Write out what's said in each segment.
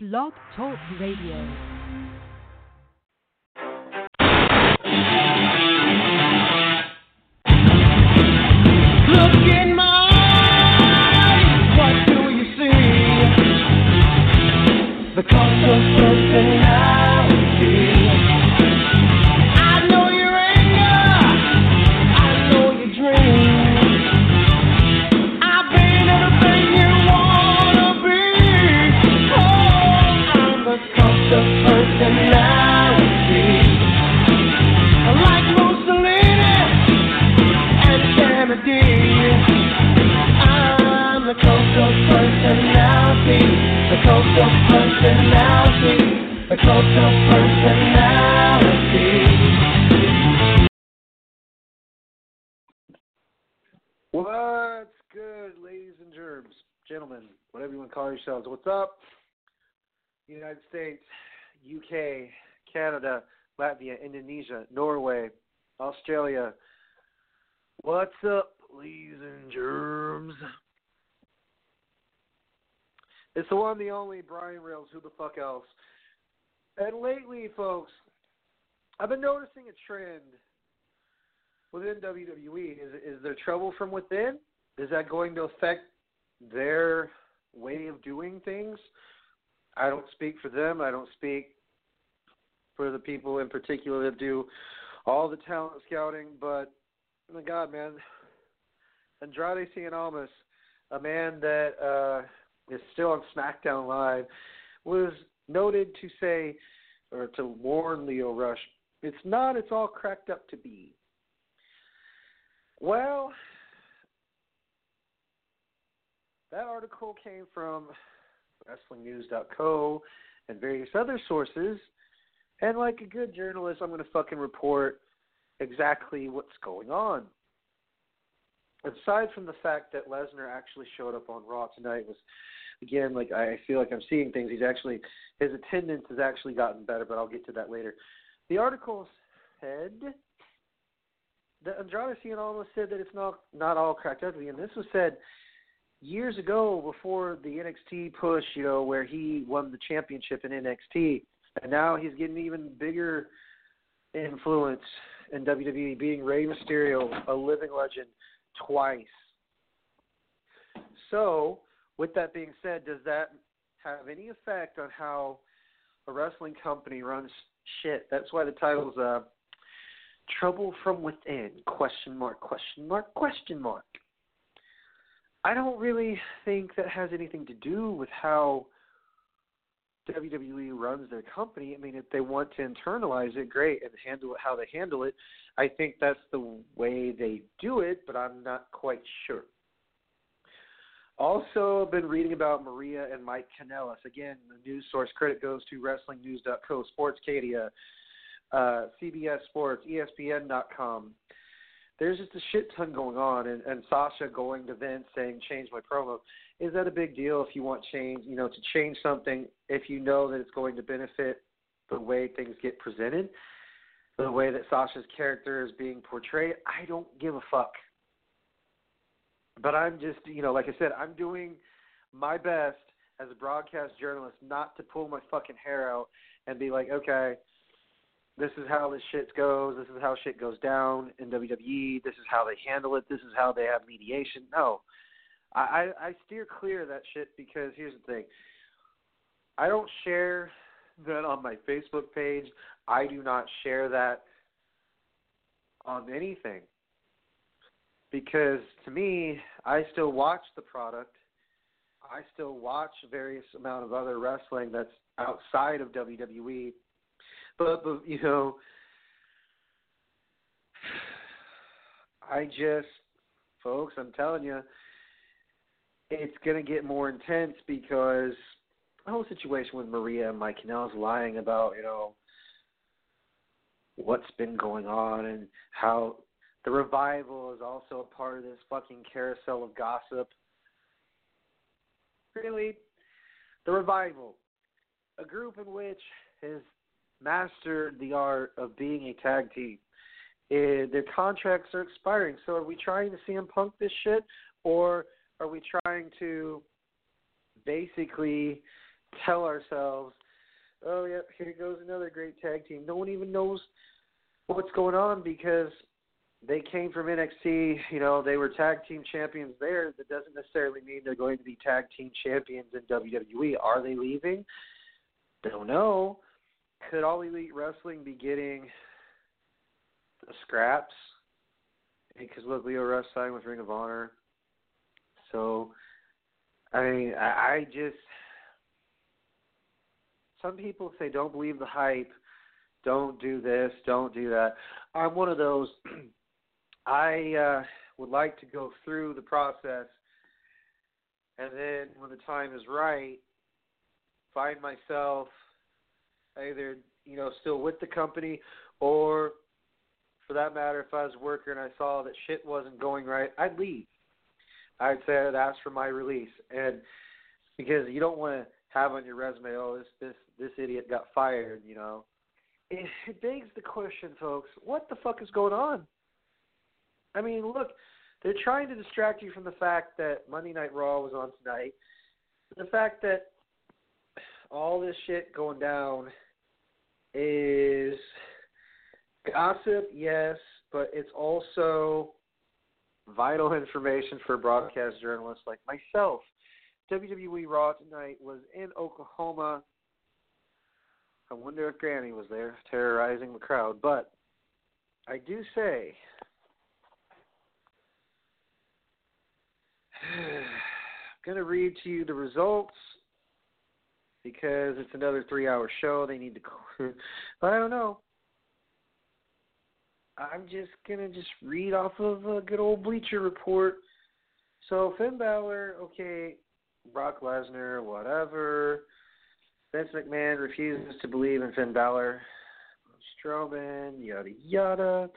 Blog Talk Radio. Yourselves? What's up? United States, UK, Canada, Latvia, Indonesia, Norway, Australia. What's up, ladies and germs? It's the one, the only Brian Rails. Who the fuck else? And lately, folks, I've been noticing a trend within WWE? Is is there trouble from within? Is that going to affect their way of doing things? I don't speak for them. I don't speak for the people in particular that do all the talent scouting. But my God, man, Andrade Cien Almas, a man that uh, is still on SmackDown Live, was noted to say or to warn Lio Rush, it's not. It's all cracked up to be. Well, that article came from WrestlingNews.co and various other sources. And like a good journalist, I'm going to fucking report exactly what's going on. Aside from the fact that Lesnar actually showed up on Raw tonight, was again like I feel like I'm seeing things. He's actually his attendance has actually gotten better, but I'll get to that later. The article said that Andrade Cien Almas said that it's not not all cracked up and this was said years ago before the NXT push, you know, where he won the championship in NXT, and now he's getting even bigger influence in WWE, beating Rey Mysterio, a living legend, twice. So, with that being said, does that have any effect on how a wrestling company runs shit? That's why the title's uh trouble from within question mark question mark question mark i don't really think that has anything to do with how WWE runs their company. I mean, if they want to internalize it, great, and handle it how they handle it. I think that's the way they do it, but I'm not quite sure. Also, been reading about Maria and Mike Kanellis. Again, the news source credit goes to WrestlingNews.co, Sportskeeda, uh, CBS Sports, ESPN.com. There's just a shit ton going on, and, and Sasha going to Vince saying change my promo. Is that a big deal if you want change? You know, to change something if you know that it's going to benefit the way things get presented, the way that Sasha's character is being portrayed. I don't give a fuck. But I'm just, you know, like I said, I'm doing my best as a broadcast journalist not to pull my fucking hair out and be like, okay, this is how this shit goes. This is how shit goes down in WWE. This is how they handle it. This is how they have mediation. No, I, I, steer clear of that shit because here's the thing. I don't share that on my Facebook page. I do not share that on anything because to me, I still watch the product. I still watch various amount of other wrestling that's outside of WWE but, but you know, I just, folks, I'm telling you, it's gonna get more intense because the whole situation with Maria and Mike lying about, you know, what's been going on and how the revival is also a part of this fucking carousel of gossip. Really, the revival, a group in which has mastered the art of being a tag team. Eh, their contracts are expiring. So are we trying to CM Punk this shit, or are we trying to basically tell ourselves, oh, yep, here goes another great tag team. No one even knows what's going on because they came from NXT. You know, they were tag team champions there. That doesn't necessarily mean they're going to be tag team champions in WWE. Are they leaving? Don't know. Could All Elite Wrestling be getting the scraps? Because look, Lio Rush signed with Ring of Honor. So, I mean, I, I just some people say don't believe the hype, don't do this, don't do that. I'm one of those. I uh, would like to go through the process, and then when the time is right, find myself either you know still with the company or for that matter if I was a worker and I saw that shit wasn't going right, I'd leave. I'd say I'd ask for my release and because you don't want to have on your resume, oh this this this idiot got fired, you know. It, it begs the question, folks, what the fuck is going on? I mean, look, they're trying to distract you from the fact that Monday Night Raw was on tonight. The fact that all this shit going down is gossip, yes, but it's also vital information for broadcast journalists like myself. WWE Raw tonight was in Oklahoma. I wonder if Granny was there terrorizing the crowd, but I do say I'm going to read to you the results because it's another three hour show. They need to, but I don't know. I'm just gonna just read off of a good old Bleacher Report. So Finn Balor, okay, Brock Lesnar, whatever. Vince McMahon refuses to believe in Finn Balor. Strowman, yada yada.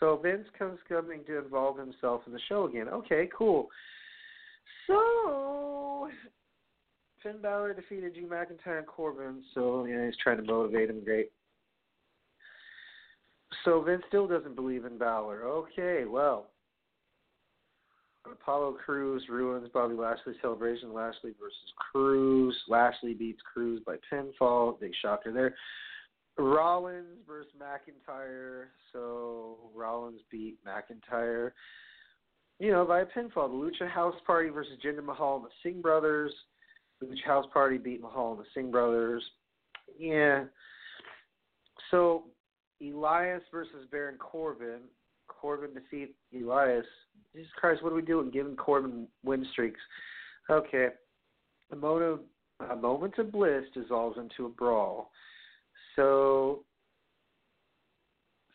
So Vince comes coming to involve himself in the show again. Okay, cool. So Finn Balor defeated Drew McIntyre and Corbin, so he's trying to motivate him. Great. So Vince still doesn't believe in Balor. Okay, well. Apollo Crews ruins Bobby Lashley's celebration. Lashley versus Crews. Lashley beats Crews by pinfall. Big shocker there. Rollins versus McIntyre. So Rollins beat McIntyre. You know, by a pinfall. The Lucha House Party versus Jinder Mahal and the Singh Brothers. The Lucha House Party beat Mahal and the Singh Brothers. Yeah. So Elias versus Baron Corbin. Corbin defeat Elias. Jesus Christ, what are we doing? Giving Corbin win streaks. Okay. Moment, a moment of bliss dissolves into a brawl. So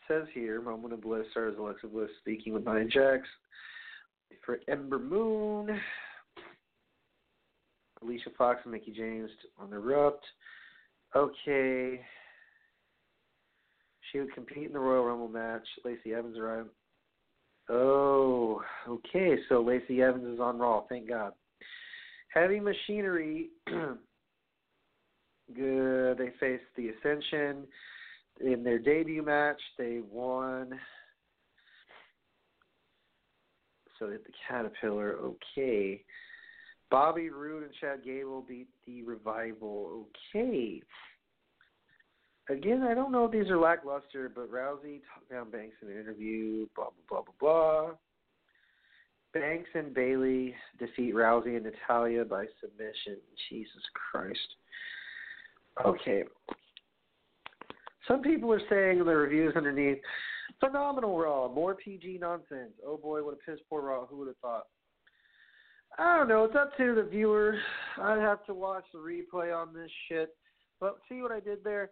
says here, moment of bliss stars Alexa Bliss speaking with Nia Jax for Ember Moon. Alicia Fox and Mickie James on the Erupt. Okay. She would compete in the Royal Rumble match. Lacey Evans arrived. Oh, okay. So Lacey Evans is on Raw. Thank God. Heavy Machinery. good. They faced the Ascension in their debut match. They won. So hit the Caterpillar. Okay. Bobby Roode and Chad Gable beat the Revival. Okay. Again, I don't know if these are lackluster, but Rousey talked down Banks in an interview, blah, blah, blah, blah, blah. Banks and Bayley defeat Rousey and Natalya by submission. Jesus Christ. Okay. Some people are saying in the reviews underneath, phenomenal Raw, more PG nonsense. Oh boy, what a piss poor Raw. Who would have thought? I don't know. It's up to the viewer. I'd have to watch the replay on this shit. But see what I did there?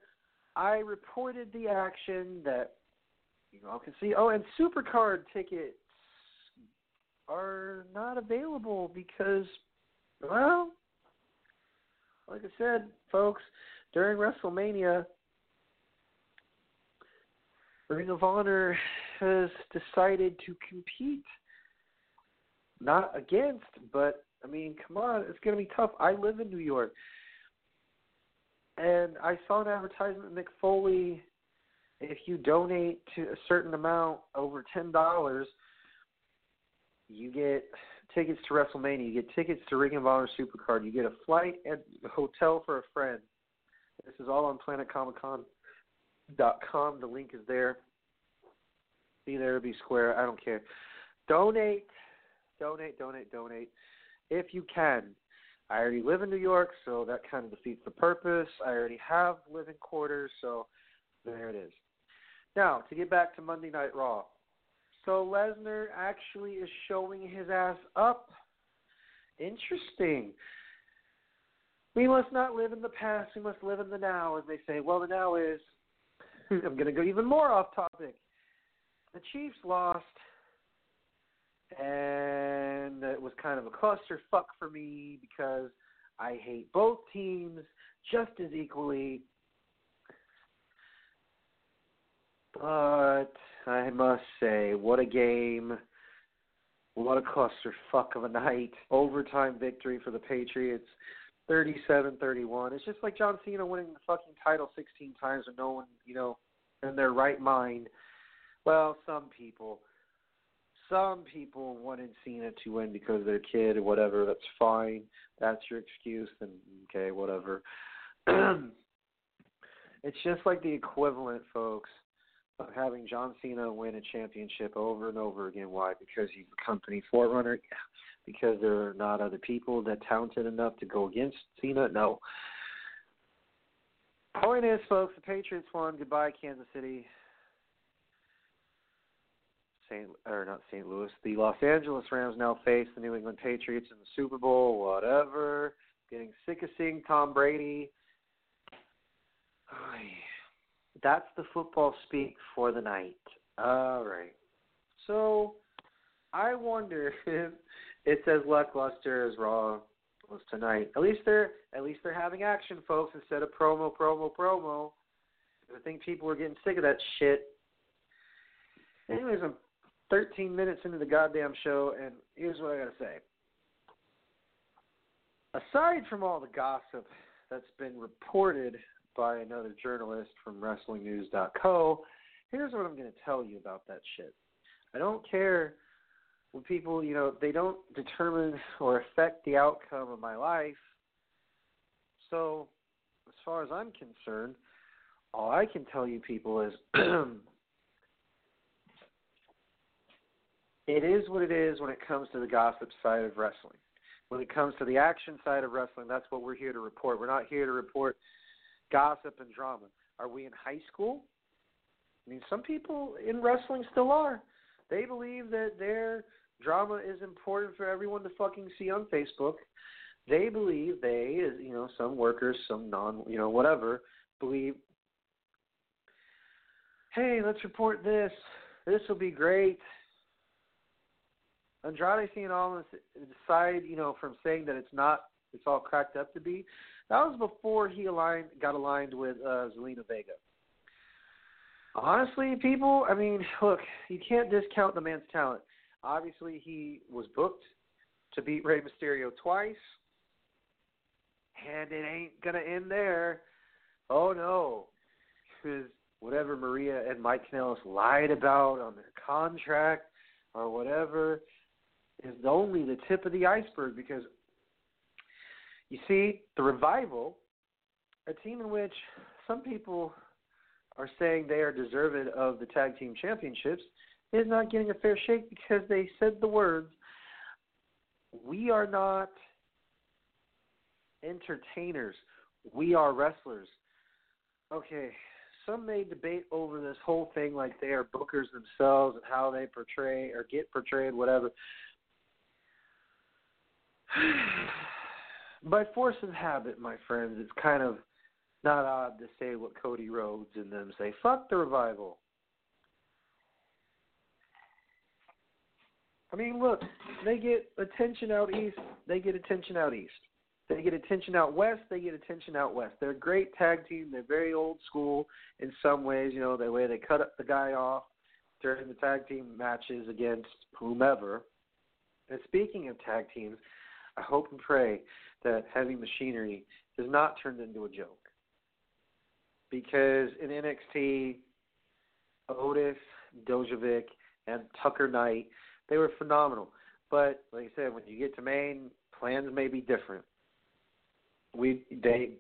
I reported the action that you all can see. Oh, and Supercard tickets are not available because, well, like I said, folks, during WrestleMania, Ring of Honor has decided to compete. Not against, but I mean, come on, it's going to be tough. I live in New York and I saw an advertisement, Mick Foley. If you donate to a certain amount over ten dollars, you get tickets to WrestleMania. You get tickets to Ring of Honor Supercard. You get a flight and hotel for a friend. This is all on PlanetComicCon.com. The link is there. Be there, be square. I don't care. Donate, donate, donate, donate. If you can. I already live in New York, so that kind of defeats the purpose. I already have living quarters, so there it is. Now, to get back to Monday Night Raw. So Lesnar actually is showing his ass up. Interesting. We must not live in the past, we must live in the now, as they say. Well, the now is. I'm going to go even more off topic. The Chiefs lost, and it was kind of a clusterfuck for me because I hate both teams just as equally. But I must say, what a game. What a clusterfuck of a night. Overtime victory for the Patriots. 37-31. It's just like John Cena winning the fucking title 16 times and no one, you know, in their right mind. Well, some people. Some people wanted Cena to win because they're a kid or whatever. That's fine. That's your excuse. Then okay, whatever. it's just like the equivalent, folks, of having John Cena win a championship over and over again. Why? Because he's the company forerunner. Because there are not other people that talented enough to go against Cena. No. Point is, folks, the Patriots won. Goodbye, Kansas City. St. or not St. Louis. The Los Angeles Rams now face the New England Patriots in the Super Bowl. Whatever. Getting sick of seeing Tom Brady. That's the football speak for the night. All right. So I wonder if it's as lackluster as Raw was tonight. At least they're at least they're having action, folks, instead of promo, promo, promo. I think people are getting sick of that shit. Anyways, I'm 13 minutes into the goddamn show, and here's what I gotta say. Aside from all the gossip that's been reported by another journalist from WrestlingNews.co, here's what I'm gonna tell you about that shit. I don't care when people, you know, they don't determine or affect the outcome of my life. So, as far as I'm concerned, all I can tell you people is it is what it is when it comes to the gossip side of wrestling. When it comes to the action side of wrestling, that's what we're here to report. We're not here to report gossip and drama. Are we in high school? I mean, some people in wrestling still are. They believe that their drama is important for everyone to fucking see on Facebook. They believe they, you know, some workers, some non, you know, whatever, believe, hey, let's report this. This will be great. Andrade seeing all this decide, you know, from saying that it's not, it's all cracked up to be. That was before he aligned, got aligned with uh, Zelina Vega. Honestly, people, I mean, look, you can't discount the man's talent. Obviously, he was booked to beat Rey Mysterio twice, and it ain't gonna end there. Oh no, because whatever Maria and Mike Kanellis lied about on their contract or whatever is only the tip of the iceberg because you see, the revival, a team in which some people are saying they are deserving of the tag team championships, is not getting a fair shake because they said the words, We are not entertainers, we are wrestlers. Okay, some may debate over this whole thing like they are bookers themselves and how they portray or get portrayed, whatever. By force of habit, my friends, it's kind of not odd to say what Cody Rhodes and them say. Fuck the revival. I mean, look, they get attention out east. They get attention out east. They get attention out west. They get attention out west. They're a great tag team. They're very old school in some ways. You know, the way they cut up the guy off during the tag team matches against whomever. And speaking of tag teams, I hope and pray that heavy machinery is not turned into a joke. Because in NXT, Otis, Dozovic, and Tucker Knight, they were phenomenal. But like I said, when you get to main, plans may be different. We they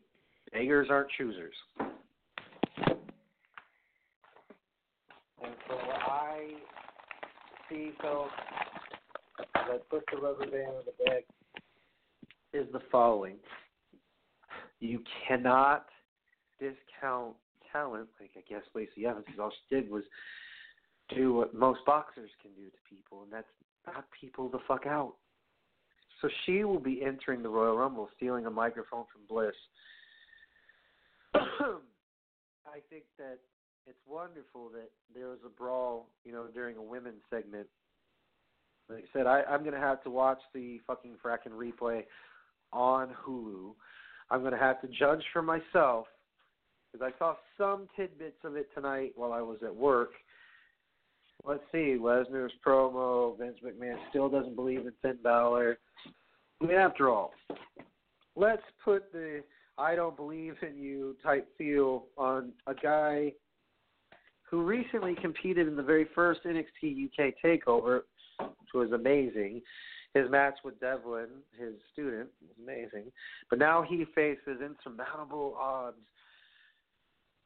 beggars aren't choosers. And so I see, folks, I put the rubber band on the bag, is the following. You cannot discount talent, like I guess Lacey Evans, because all she did was do what most boxers can do to people, and that's knock people the fuck out. So she will be entering the Royal Rumble, stealing a microphone from Bliss. I think that it's wonderful that there was a brawl, you know, during a women's segment. Like I said, I, I'm gonna have to watch the fucking fracking replay on Hulu. I'm gonna have to judge for myself because I saw some tidbits of it tonight while I was at work. Let's see, Lesnar's promo. Vince McMahon still doesn't believe in Finn Balor. I mean, after all, let's put the "I don't believe in you" type feel on a guy who recently competed in the very first NXT UK Takeover, which was amazing. His match with Devlin, his student, was amazing. But now he faces insurmountable odds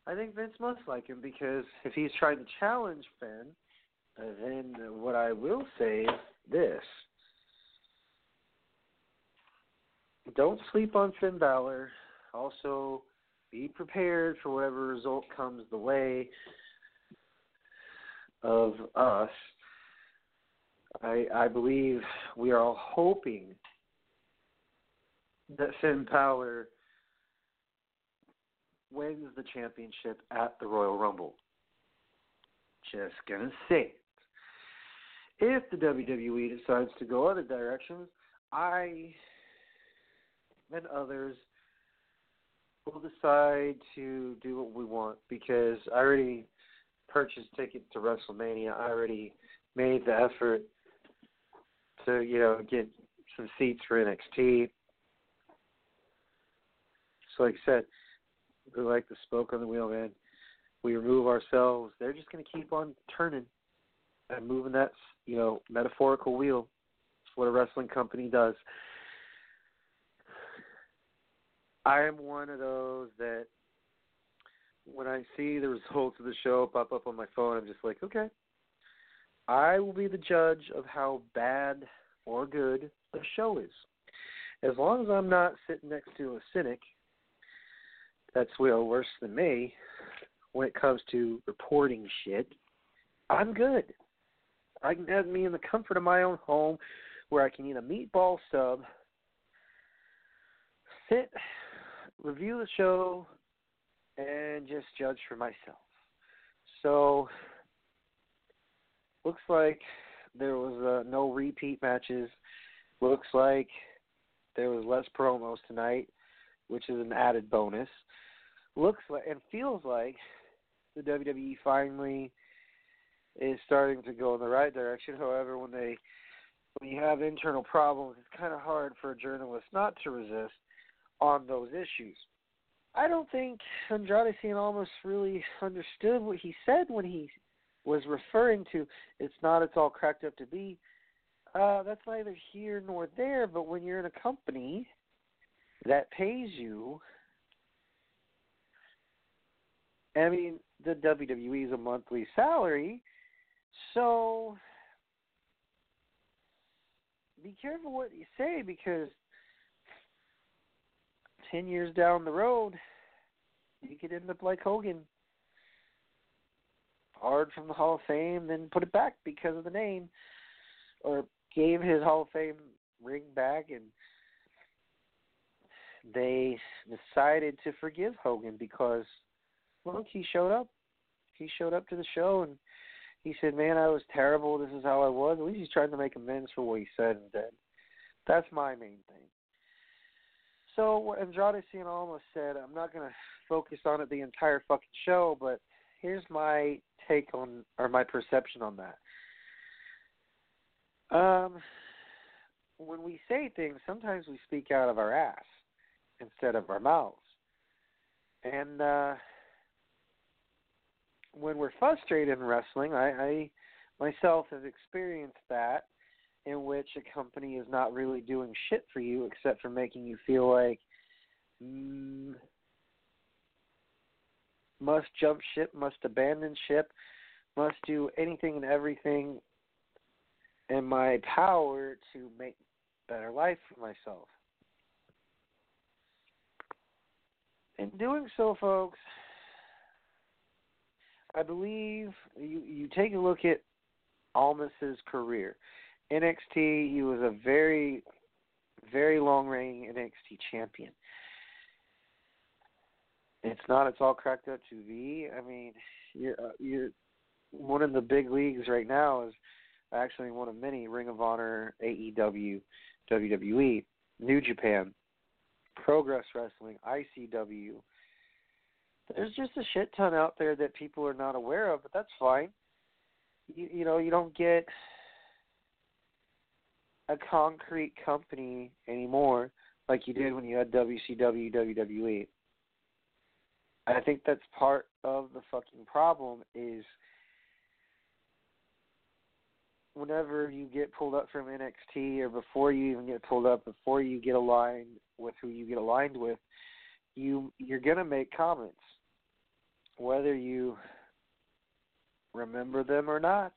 I think Vince must like him because if he's trying to challenge Finn, then what I will say is this. Don't sleep on Finn Balor. Also, be prepared for whatever result comes the way of us. I I believe we are all hoping that Finn Power wins the championship at the Royal Rumble. Just gonna say it. If the WWE decides to go other directions, I and others will decide to do what we want because I already purchased tickets to WrestleMania. I already made the effort to, you know, get some seats for NXT. So like I said, we like the spoke on the wheel, man. We remove ourselves. They're just going to keep on turning and moving that, you know, metaphorical wheel. It's what a wrestling company does. I am one of those that when I see the results of the show pop up on my phone, I'm just like, okay. I will be the judge of how bad or good a show is. As long as I'm not sitting next to a cynic that's well worse than me when it comes to reporting shit, I'm good. I can have me in the comfort of my own home where I can eat a meatball sub, sit, review the show, and just judge for myself. So, looks like there was uh, no repeat matches. Looks like there was less promos tonight, which is an added bonus looks like and feels like the WWE finally is starting to go in the right direction. However, when they when you have internal problems, it's kind of hard for a journalist not to resist on those issues. I don't think Andrade Cien Almas really understood what he said when he was referring to it's not it's all cracked up to be. Uh, that's neither here nor there, but when you're in a company that pays you I mean, the WWE is a monthly salary, so be careful what you say because ten years down the road, you could end up like Hogan, hard from the Hall of Fame, then put it back because of the name, or gave his Hall of Fame ring back, and they decided to forgive Hogan because look, he showed up. He showed up to the show and he said, "Man, I was terrible. This is how I was." At least he's trying to make amends for what he said and did. That's my main thing. So what Andrade Cien Almas said, I'm not going to focus on it the entire fucking show, but here's my take on or my perception on that. Um, when we say things, sometimes we speak out of our ass instead of our mouths, and uh, when we're frustrated in wrestling, I, I myself have experienced that, in which a company is not really doing shit for you except for making you feel like mm, must jump ship, must abandon ship, must do anything and everything in my power to make better life for myself. In doing so, folks, I believe you you take a look at Almas's career. NXT, he was a very, very long reigning NXT champion. It's not. It's all cracked up to V. I mean, you're uh, you're one of the big leagues right now is actually one of many Ring of Honor, AEW, WWE, New Japan, Progress Wrestling, ICW. There's just a shit ton out there that people are not aware of, but that's fine. You, you know, you don't get a concrete company anymore like you did when you had WCW, WWE. I think that's part of the fucking problem is whenever you get pulled up from NXT or before you even get pulled up, before you get aligned with who you get aligned with, you you're gonna make comments, whether you remember them or not.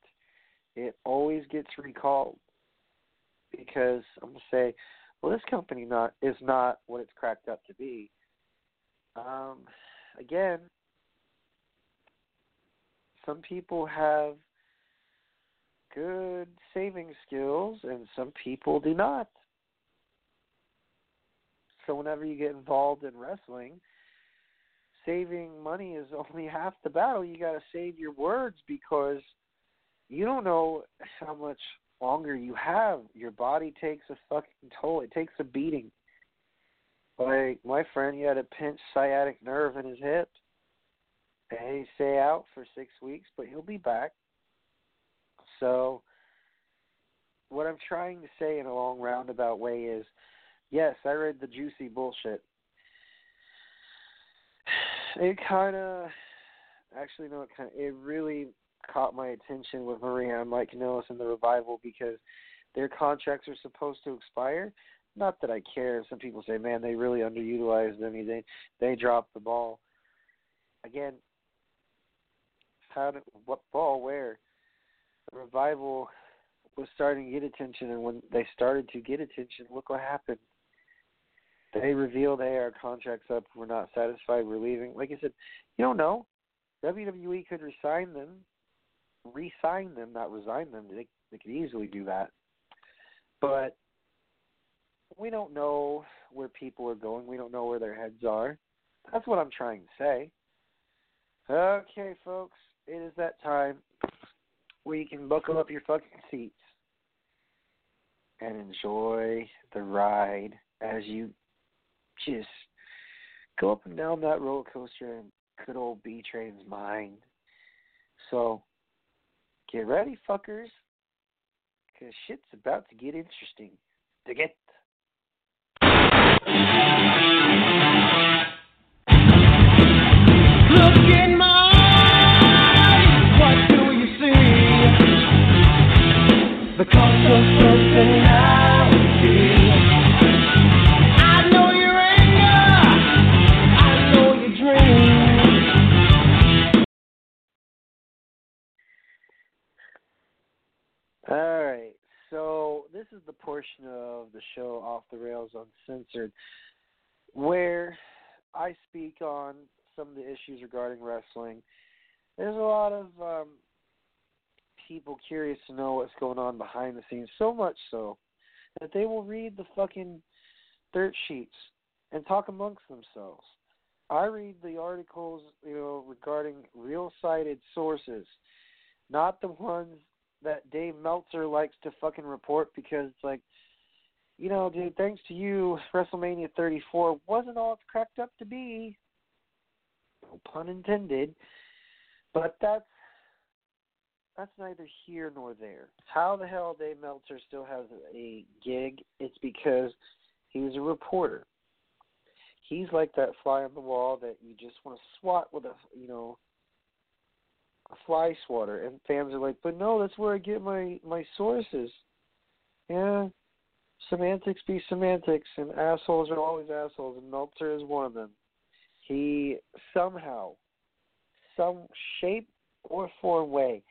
It always gets recalled because I'm gonna say, well, this company not is not what it's cracked up to be. Um, again, some people have good saving skills and some people do not. So whenever you get involved in wrestling, saving money is only half the battle. You got to save your words because you don't know how much longer you have. Your body takes a fucking toll. It takes a beating. Like my friend, he had a pinched sciatic nerve in his hip. And he stay out for six weeks, but he'll be back. So, what I'm trying to say in a long roundabout way is, yes, I read the juicy bullshit. It kind of, actually, no, it kind it really caught my attention with Maria and Mike Kanellis and the revival because their contracts are supposed to expire. Not that I care. Some people say, "Man, they really underutilized them. They they dropped the ball." Again, how did, what ball where? The revival was starting to get attention, and when they started to get attention, look what happened. They revealed, "Hey, our contract's up. We're not satisfied. We're leaving." Like I said, you don't know. WWE could resign them re-sign them, not resign them. They they could easily do that, but we don't know where people are going. We don't know where their heads are. That's what I'm trying to say. Okay, folks, it is that time where you can buckle up your fucking seats and enjoy the ride as you just go up and down that roller coaster in good old B Train's mind. So Get ready, fuckers, because shit's about to get interesting. To get. Mm-hmm. Is the portion of the show Off the Rails Uncensored where I speak on some of the issues regarding wrestling. There's a lot of um, people curious to know what's going on behind the scenes, so much so that they will read the fucking dirt sheets and talk amongst themselves. I read the articles, you know, regarding real cited sources, not the ones that Dave Meltzer likes to fucking report because like, you know, dude, thanks to you, WrestleMania 34 wasn't all it's cracked up to be. No pun intended. But that's that's neither here nor there. How the hell Dave Meltzer still has a gig? It's because he's a reporter. He's like that fly on the wall that you just want to swat with a, you know, fly swatter, and fans are like, "But no, that's where I get my my sources." yeah, semantics be semantics, and assholes are always assholes, and Meltzer is one of them. He somehow, some shape or form way,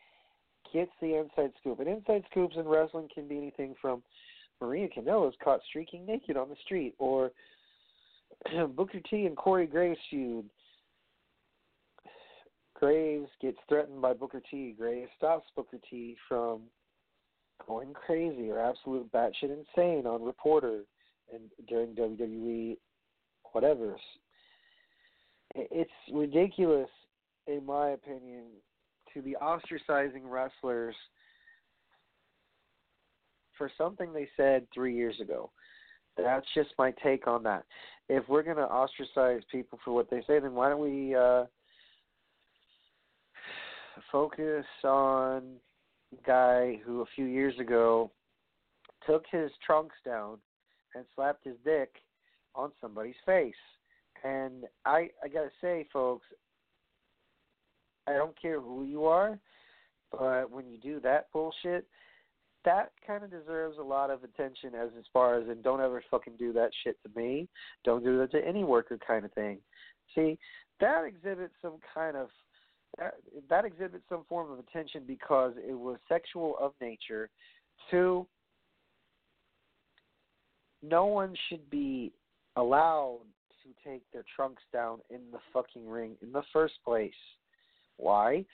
gets the inside scoop. And inside scoops in wrestling can be anything from Maria Kanellis caught streaking naked on the street, or Booker T and Corey Graves feud. Graves gets threatened by Booker T. Graves stops Booker T from going crazy or absolute batshit insane on reporter and during WWE whatever. It's ridiculous, in my opinion, to be ostracizing wrestlers for something they said three years ago. That's just my take on that. If we're going to ostracize people for what they say, then why don't we uh, focus on a guy who a few years ago took his trunks down and slapped his dick on somebody's face. And I I gotta say, folks, I don't care who you are, but when you do that bullshit, that kind of deserves a lot of attention as as far as and don't ever fucking do that shit to me. Don't do that to any worker kind of thing. See, that exhibits some kind of that, that exhibits some form of attention because it was sexual of nature. Two, no one should be allowed to take their trunks down in the fucking ring in the first place. Why?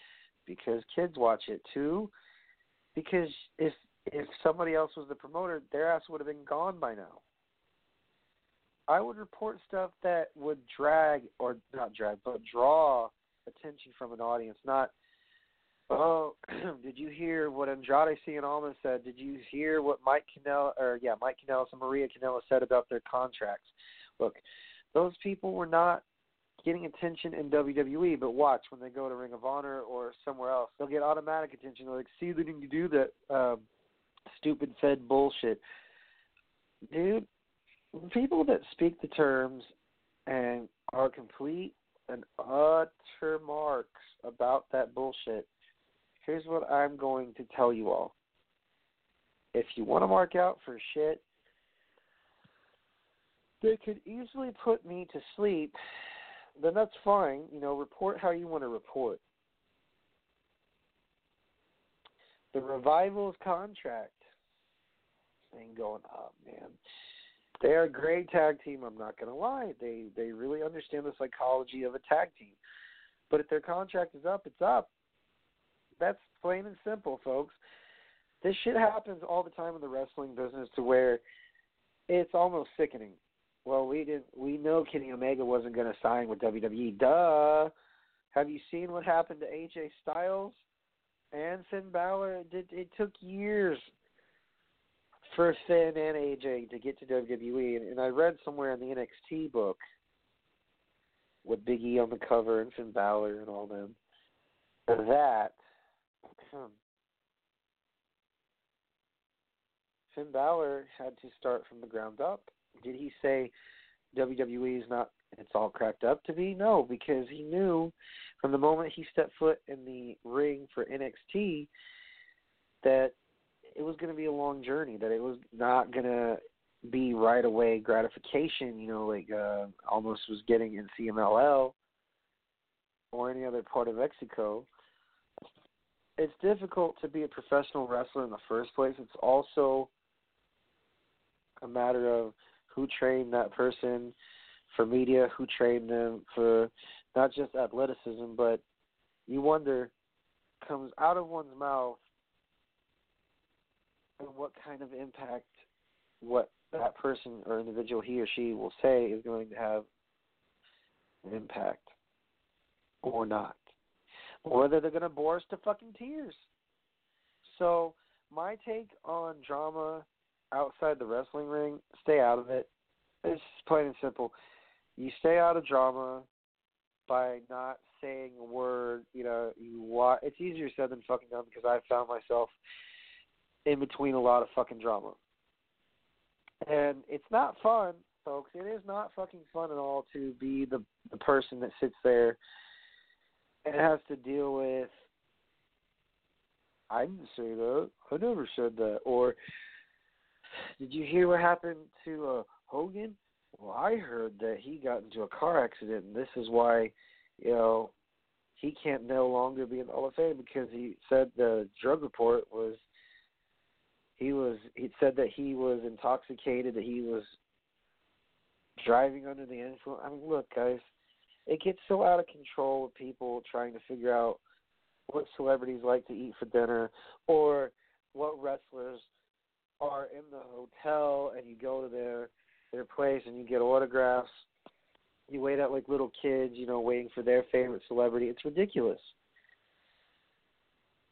Because kids watch it. too. because if if somebody else was the promoter, their ass would have been gone by now. I would report stuff that would drag or not drag, but draw attention from an audience. Not, oh, did you hear what Andrade Cien Almas said? Did you hear what Mike Kanellis or yeah, Mike Kanellis and Maria Kanellis said about their contracts? Look, those people were not getting attention in WWE, but watch when they go to Ring of Honor or somewhere else, they'll get automatic attention. They're like, see, they didn't do that. Um, stupid Fed bullshit. Dude, people that speak the terms and are complete and utter marks about that bullshit, here's what I'm going to tell you all. If you want to mark out for shit, they could easily put me to sleep, then that's fine. You know, report how you want to report. The Revival's contract thing going up, man. They are a great tag team. I'm not going to lie. They they really understand the psychology of a tag team. But if their contract is up, it's up. That's plain and simple, folks. This shit happens all the time in the wrestling business to where it's almost sickening. Well, we didn't. We know Kenny Omega wasn't going to sign with WWE. Duh. Have you seen what happened to AJ Styles? and Finn Balor. It, it took years for Finn and AJ to get to WWE, and, and I read somewhere in the NXT book with Big E on the cover and Finn Balor and all them that hmm, Finn Balor had to start from the ground up. Did he say WWE is not it's all cracked up to be? No, because he knew from the moment he stepped foot in the ring for NXT that it was going to be a long journey, that it was not going to be right away gratification, you know, like uh, Almas was getting in CMLL or any other part of Mexico. It's difficult to be a professional wrestler in the first place. It's also a matter of who trained that person for media, who trained them for not just athleticism, but you wonder comes out of one's mouth and what kind of impact what that person or individual he or she will say is going to have an impact or not. Or whether they're going to bore us to fucking tears. So, my take on drama outside the wrestling ring, stay out of it. It's plain and simple. You stay out of drama by not saying a word. You know, you wa- It's easier said than fucking done because I found myself in between a lot of fucking drama, and it's not fun, folks. It is not fucking fun at all to be the the person that sits there and has to deal with. I didn't say that. I never said that. Or did you hear what happened to uh, Hogan? Well, I heard that he got into a car accident, and this is why, you know, he can't no longer be in the Hall of Fame because he said the drug report was he was he said that he was intoxicated, that he was driving under the influence. I mean, look, guys, it gets so out of control with people trying to figure out what celebrities like to eat for dinner or what wrestlers are in the hotel and you go to their their place and you get autographs. You wait out like little kids, you know, waiting for their favorite celebrity. It's ridiculous.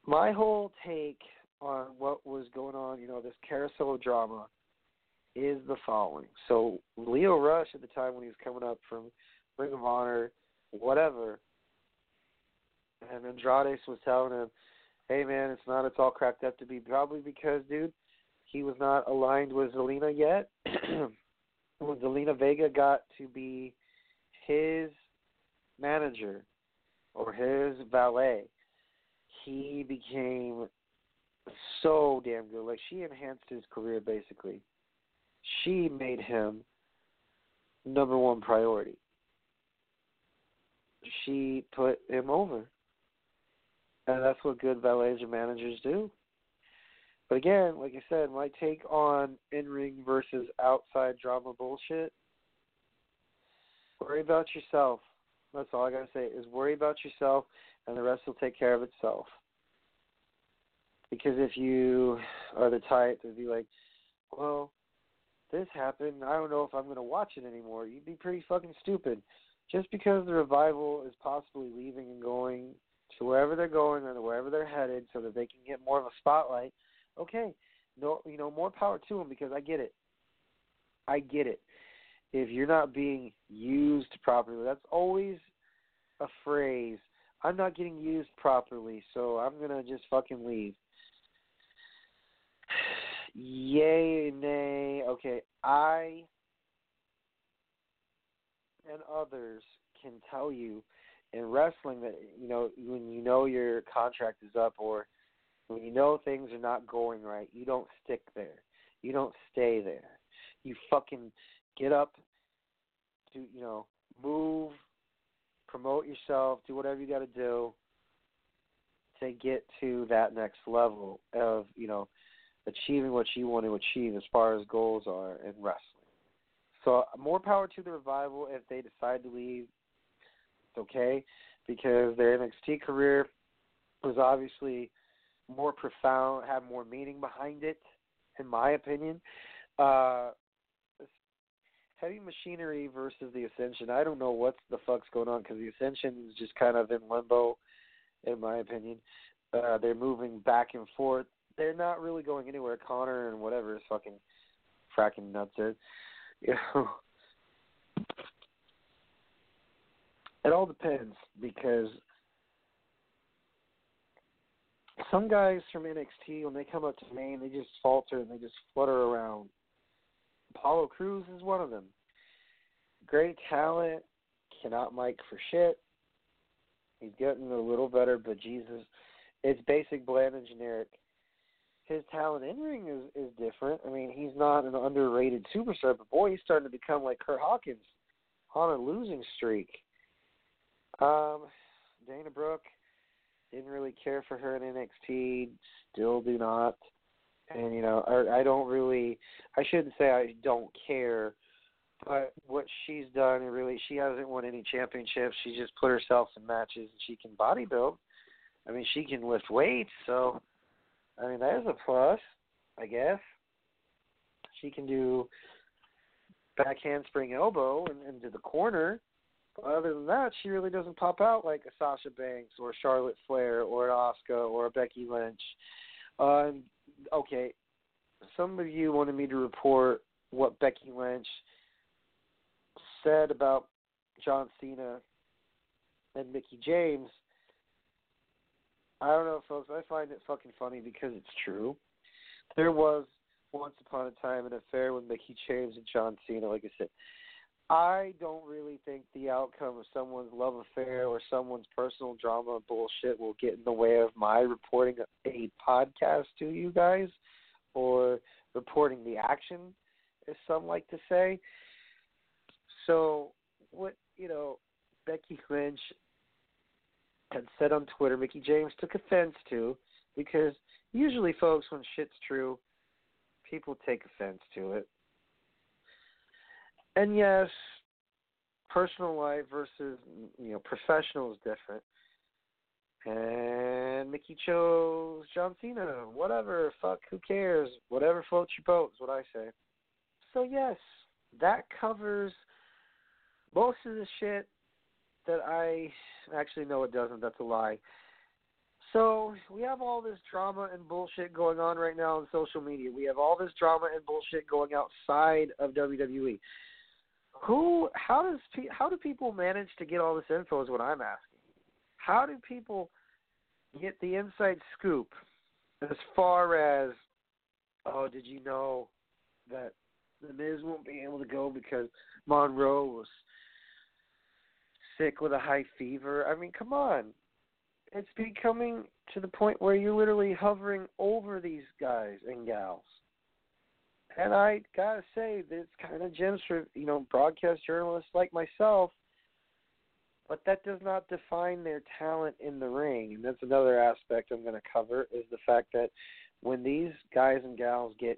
My whole take on what was going on, you know, this carousel drama is the following. So Lio Rush at the time when he was coming up from Ring of Honor, whatever, and Andrade was telling him, "Hey man, it's not. It's all cracked up to be probably because, dude, he was not aligned with Zelina yet. when Zelina Vega got to be his manager or his valet, he became so damn good. Like she enhanced his career basically. She made him number one priority. She put him over. And that's what good valets and managers do. But again, like I said, my take on in ring versus outside drama bullshit. Worry about yourself. That's all I gotta say is worry about yourself and the rest will take care of itself. Because if you are the type to be like, Well, this happened, I don't know if I'm gonna watch it anymore, you'd be pretty fucking stupid. Just because the revival is possibly leaving and going to wherever they're going or wherever they're headed so that they can get more of a spotlight, okay, no, you know, more power to them because I get it. I get it. If you're not being used properly, that's always a phrase. I'm not getting used properly, so I'm gonna just fucking leave. Yay, nay. Okay, I and others can tell you in wrestling that you know when you know your contract is up or when you know things are not going right, you don't stick there. You don't stay there. You fucking get up, do you know, move, promote yourself, do whatever you got to do to get to that next level of you know achieving what you want to achieve as far as goals are in wrestling. So more power to the revival if they decide to leave. It's okay because their NXT career was obviously more profound, had more meaning behind it, in my opinion. Uh, heavy machinery versus the Ascension. I don't know what the fuck's going on because the Ascension is just kind of in limbo, in my opinion. Uh, they're moving back and forth. They're not really going anywhere. Konnor and whatever is fucking fracking nuts. It. You know, it all depends because some guys from NXT when they come up to main, they just falter and they just flutter around. Apollo Crews is one of them. Great talent, cannot mic for shit. He's getting a little better, but Jesus, it's basic, bland, and generic his talent in ring is is different. I mean, he's not an underrated superstar, but boy, he's starting to become like Curt Hawkins on a losing streak. Um, Dana Brooke didn't really care for her in NXT, still do not. And you know, I, I don't really, I shouldn't say I don't care, but what she's done, really, she hasn't won any championships. She just put herself in matches, and she can bodybuild. I mean, she can lift weights, so I mean, that is a plus, I guess. She can do back handspring elbow and into the corner. But other than that, she really doesn't pop out like a Sasha Banks or Charlotte Flair or an Asuka or a Becky Lynch. Uh, okay, some of you wanted me to report what Becky Lynch said about John Cena and Mickie James I don't know, folks. I find it fucking funny because it's true. There was once upon a time an affair with Mickie James and John Cena. Like I said, I don't really think the outcome of someone's love affair or someone's personal drama bullshit will get in the way of my reporting a podcast to you guys or reporting the action, as some like to say. So what you know, Becky Lynch had said on Twitter, Mickie James took offense to because usually, folks, when shit's true, people take offense to it. And yes, personal life versus you know professional is different. And Mickie chose John Cena. Whatever, fuck, who cares? Whatever floats your boat is what I say. So yes, that covers most of the shit that I actually no it doesn't, that's a lie. So we have all this drama and bullshit going on right now on social media. We have all this drama and bullshit going outside of WWE. Who? How does? How do people manage to get all this info? Is what I'm asking. How do people get the inside scoop as far as? Oh, did you know that the Miz won't be able to go because Monroe was sick with a high fever? I mean, come on it's becoming to the point where you're literally hovering over these guys and gals. And I gotta say, this kind of gems for you know broadcast journalists like myself. But that does not define their talent in the ring, and that's another aspect I'm going to cover is the fact that when these guys and gals get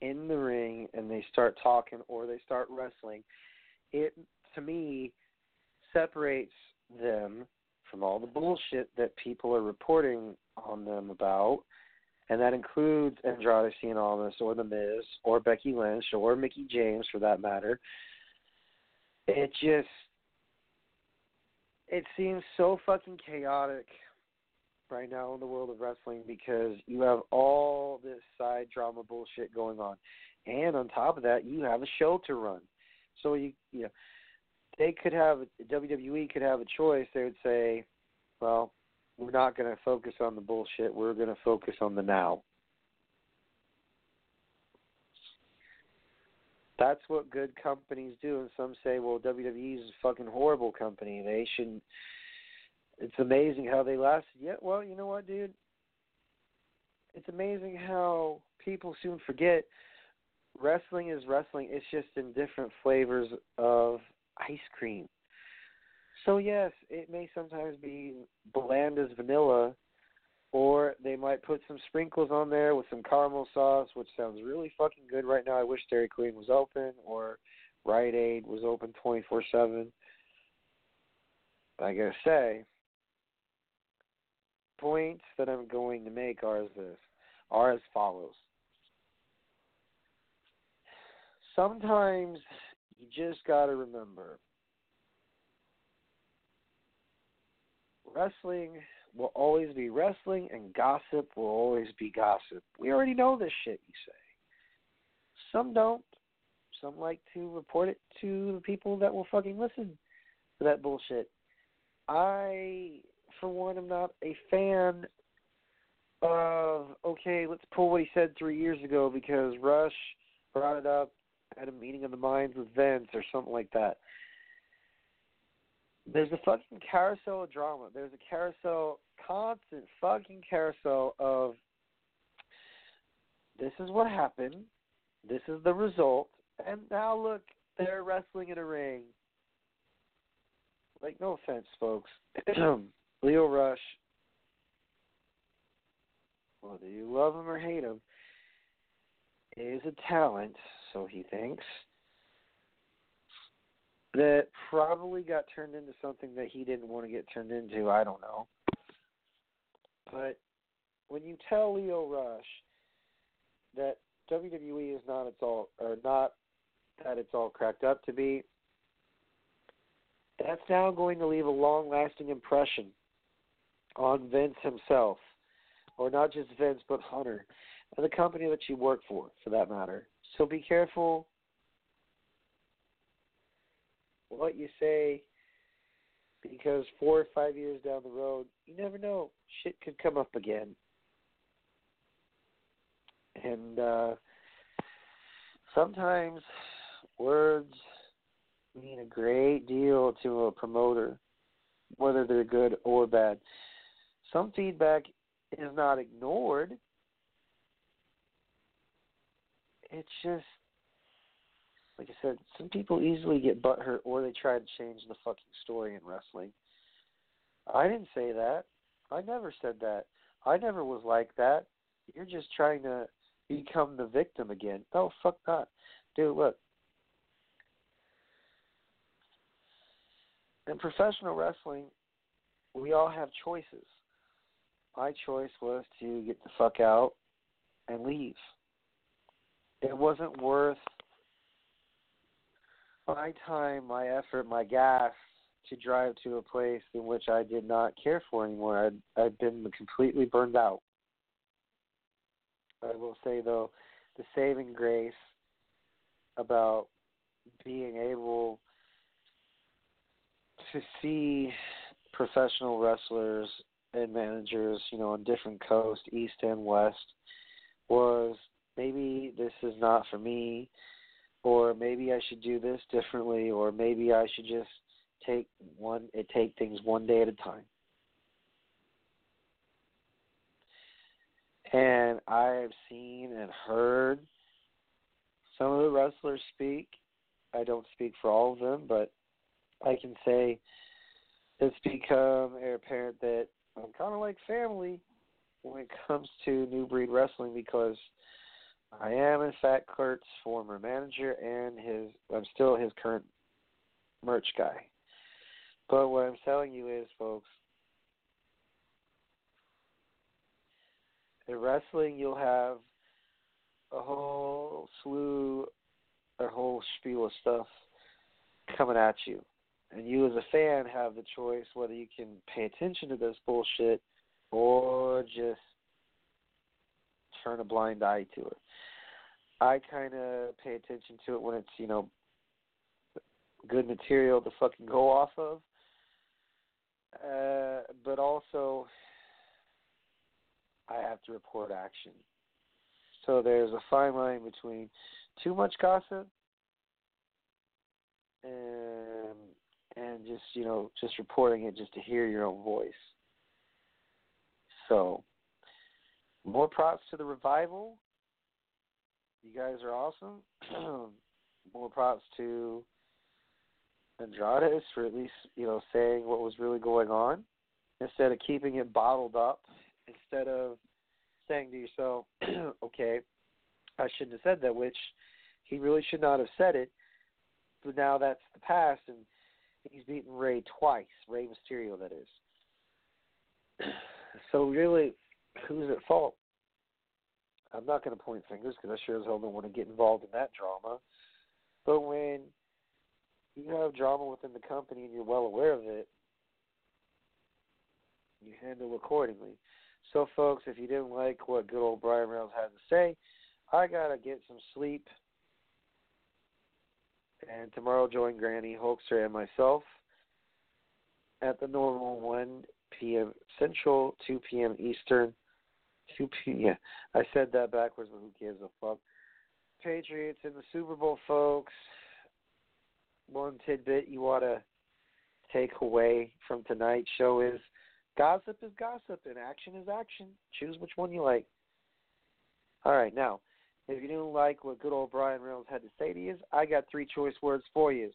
in the ring and they start talking or they start wrestling, it to me separates them from all the bullshit that people are reporting on them about, and that includes Andrade Cien Almas or The Miz or Becky Lynch or Mickie James for that matter. It just it seems so fucking chaotic right now in the world of wrestling because you have all this side drama bullshit going on. And on top of that, you have a show to run. So you you know they could have WWE could have a choice. They would say, "Well, we're not going to focus on the bullshit. We're going to focus on the now." That's what good companies do, and some say, "Well, WWE is a fucking horrible company. They shouldn't." It's amazing how they lasted. Yeah, well, you know what, dude? It's amazing how people soon forget wrestling is wrestling. It's just in different flavors of ice cream. So yes, it may sometimes be bland as vanilla, or they might put some sprinkles on there with some caramel sauce, which sounds really fucking good right now. I wish Dairy Queen was open or Rite Aid was open twenty four seven. I gotta say, points that I'm going to make are as this are as follows. Sometimes you just got to remember wrestling will always be wrestling and gossip will always be gossip. We already know this shit, you say. Some don't. Some like to report it to the people that will fucking listen to that bullshit. I, for one, am not a fan of, okay, let's pull what he said three years ago because Rush brought it up at a meeting of the minds with Vince or something like that. There's a fucking carousel of drama. There's a carousel, constant fucking carousel of this is what happened, this is the result, and now look, they're wrestling in a ring. Like, no offense, folks. Lio Rush, whether you love him or hate him, is a talent so he thinks, that probably got turned into something that he didn't want to get turned into. I don't know. But when you tell Lio Rush that WWE is not its all or not that it's all cracked up to be, that's now going to leave a long lasting impression on Vince himself. Or not just Vince, but Hunter. And the company that you work for, for that matter. So be careful what you say because four or five years down the road, you never know. Shit could come up again. And uh sometimes words mean a great deal to a promoter, whether they're good or bad. Some feedback is not ignored, it's just like I said, some people easily get butthurt or they try to change the fucking story in wrestling. I didn't say that. I never said that. I never was like that. You're just trying to become the victim again. Oh fuck that. Dude, look. In professional wrestling, we all have choices. My choice was to get the fuck out and leave. It wasn't worth my time, my effort, my gas to drive to a place in which I did not care for anymore. I'd, I'd been completely burned out. I will say, though, the saving grace about being able to see professional wrestlers and managers, you know, on different coasts, east and west, was maybe this is not for me or maybe I should do this differently, or maybe I should just take one it take things one day at a time. And I have seen and heard some of the wrestlers speak. I don't speak for all of them, but I can say it's become apparent that I'm kind of like family when it comes to New Breed Wrestling because I am in fact Kurt's former manager and his I'm still his current merch guy. But what I'm telling you is folks in wrestling you'll have a whole slew a whole spiel of stuff coming at you. And you as a fan have the choice whether you can pay attention to this bullshit or just turn a blind eye to it. I kind of pay attention to it when it's you know good material to fucking go off of, uh, but also I have to report action. So there's a fine line between too much gossip and and just you know just reporting it just to hear your own voice. So more props to the revival you guys are awesome. More props to Andrade for at least you know saying what was really going on instead of keeping it bottled up. Instead of saying to yourself, "Okay, I shouldn't have said that," which he really should not have said it. But now that's the past, and he's beaten Rey twice, Rey Mysterio, that is. So really, who's at fault? I'm not going to point fingers because I sure as hell don't want to get involved in that drama. But when you have drama within the company and you're well aware of it, you handle accordingly. So, folks, if you didn't like what good old Brian Reynolds had to say, I got to get some sleep. And tomorrow, join Granny, Hulkster, and myself at the normal 1 p.m. Central, 2 p.m. Eastern Yeah, I said that backwards, but who gives a fuck? Patriots in the Super Bowl, folks. One tidbit you want to take away from tonight's show is gossip is gossip and action is action. Choose which one you like. All right, now, if you didn't like what good old Brian Reynolds had to say to you, I got three choice words for you.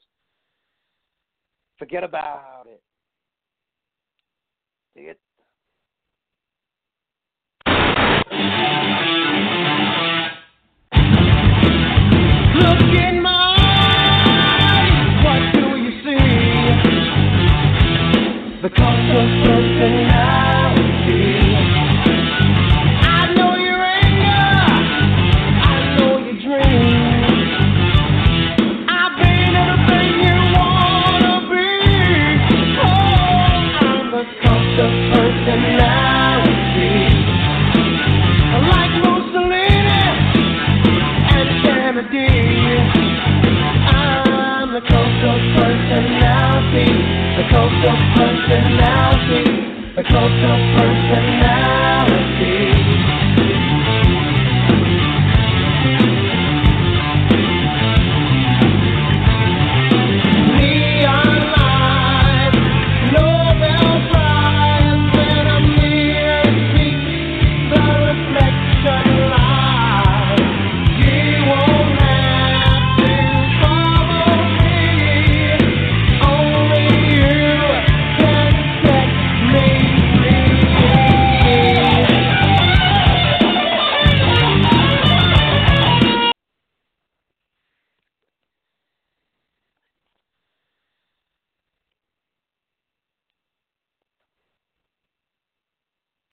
Forget about it. See it?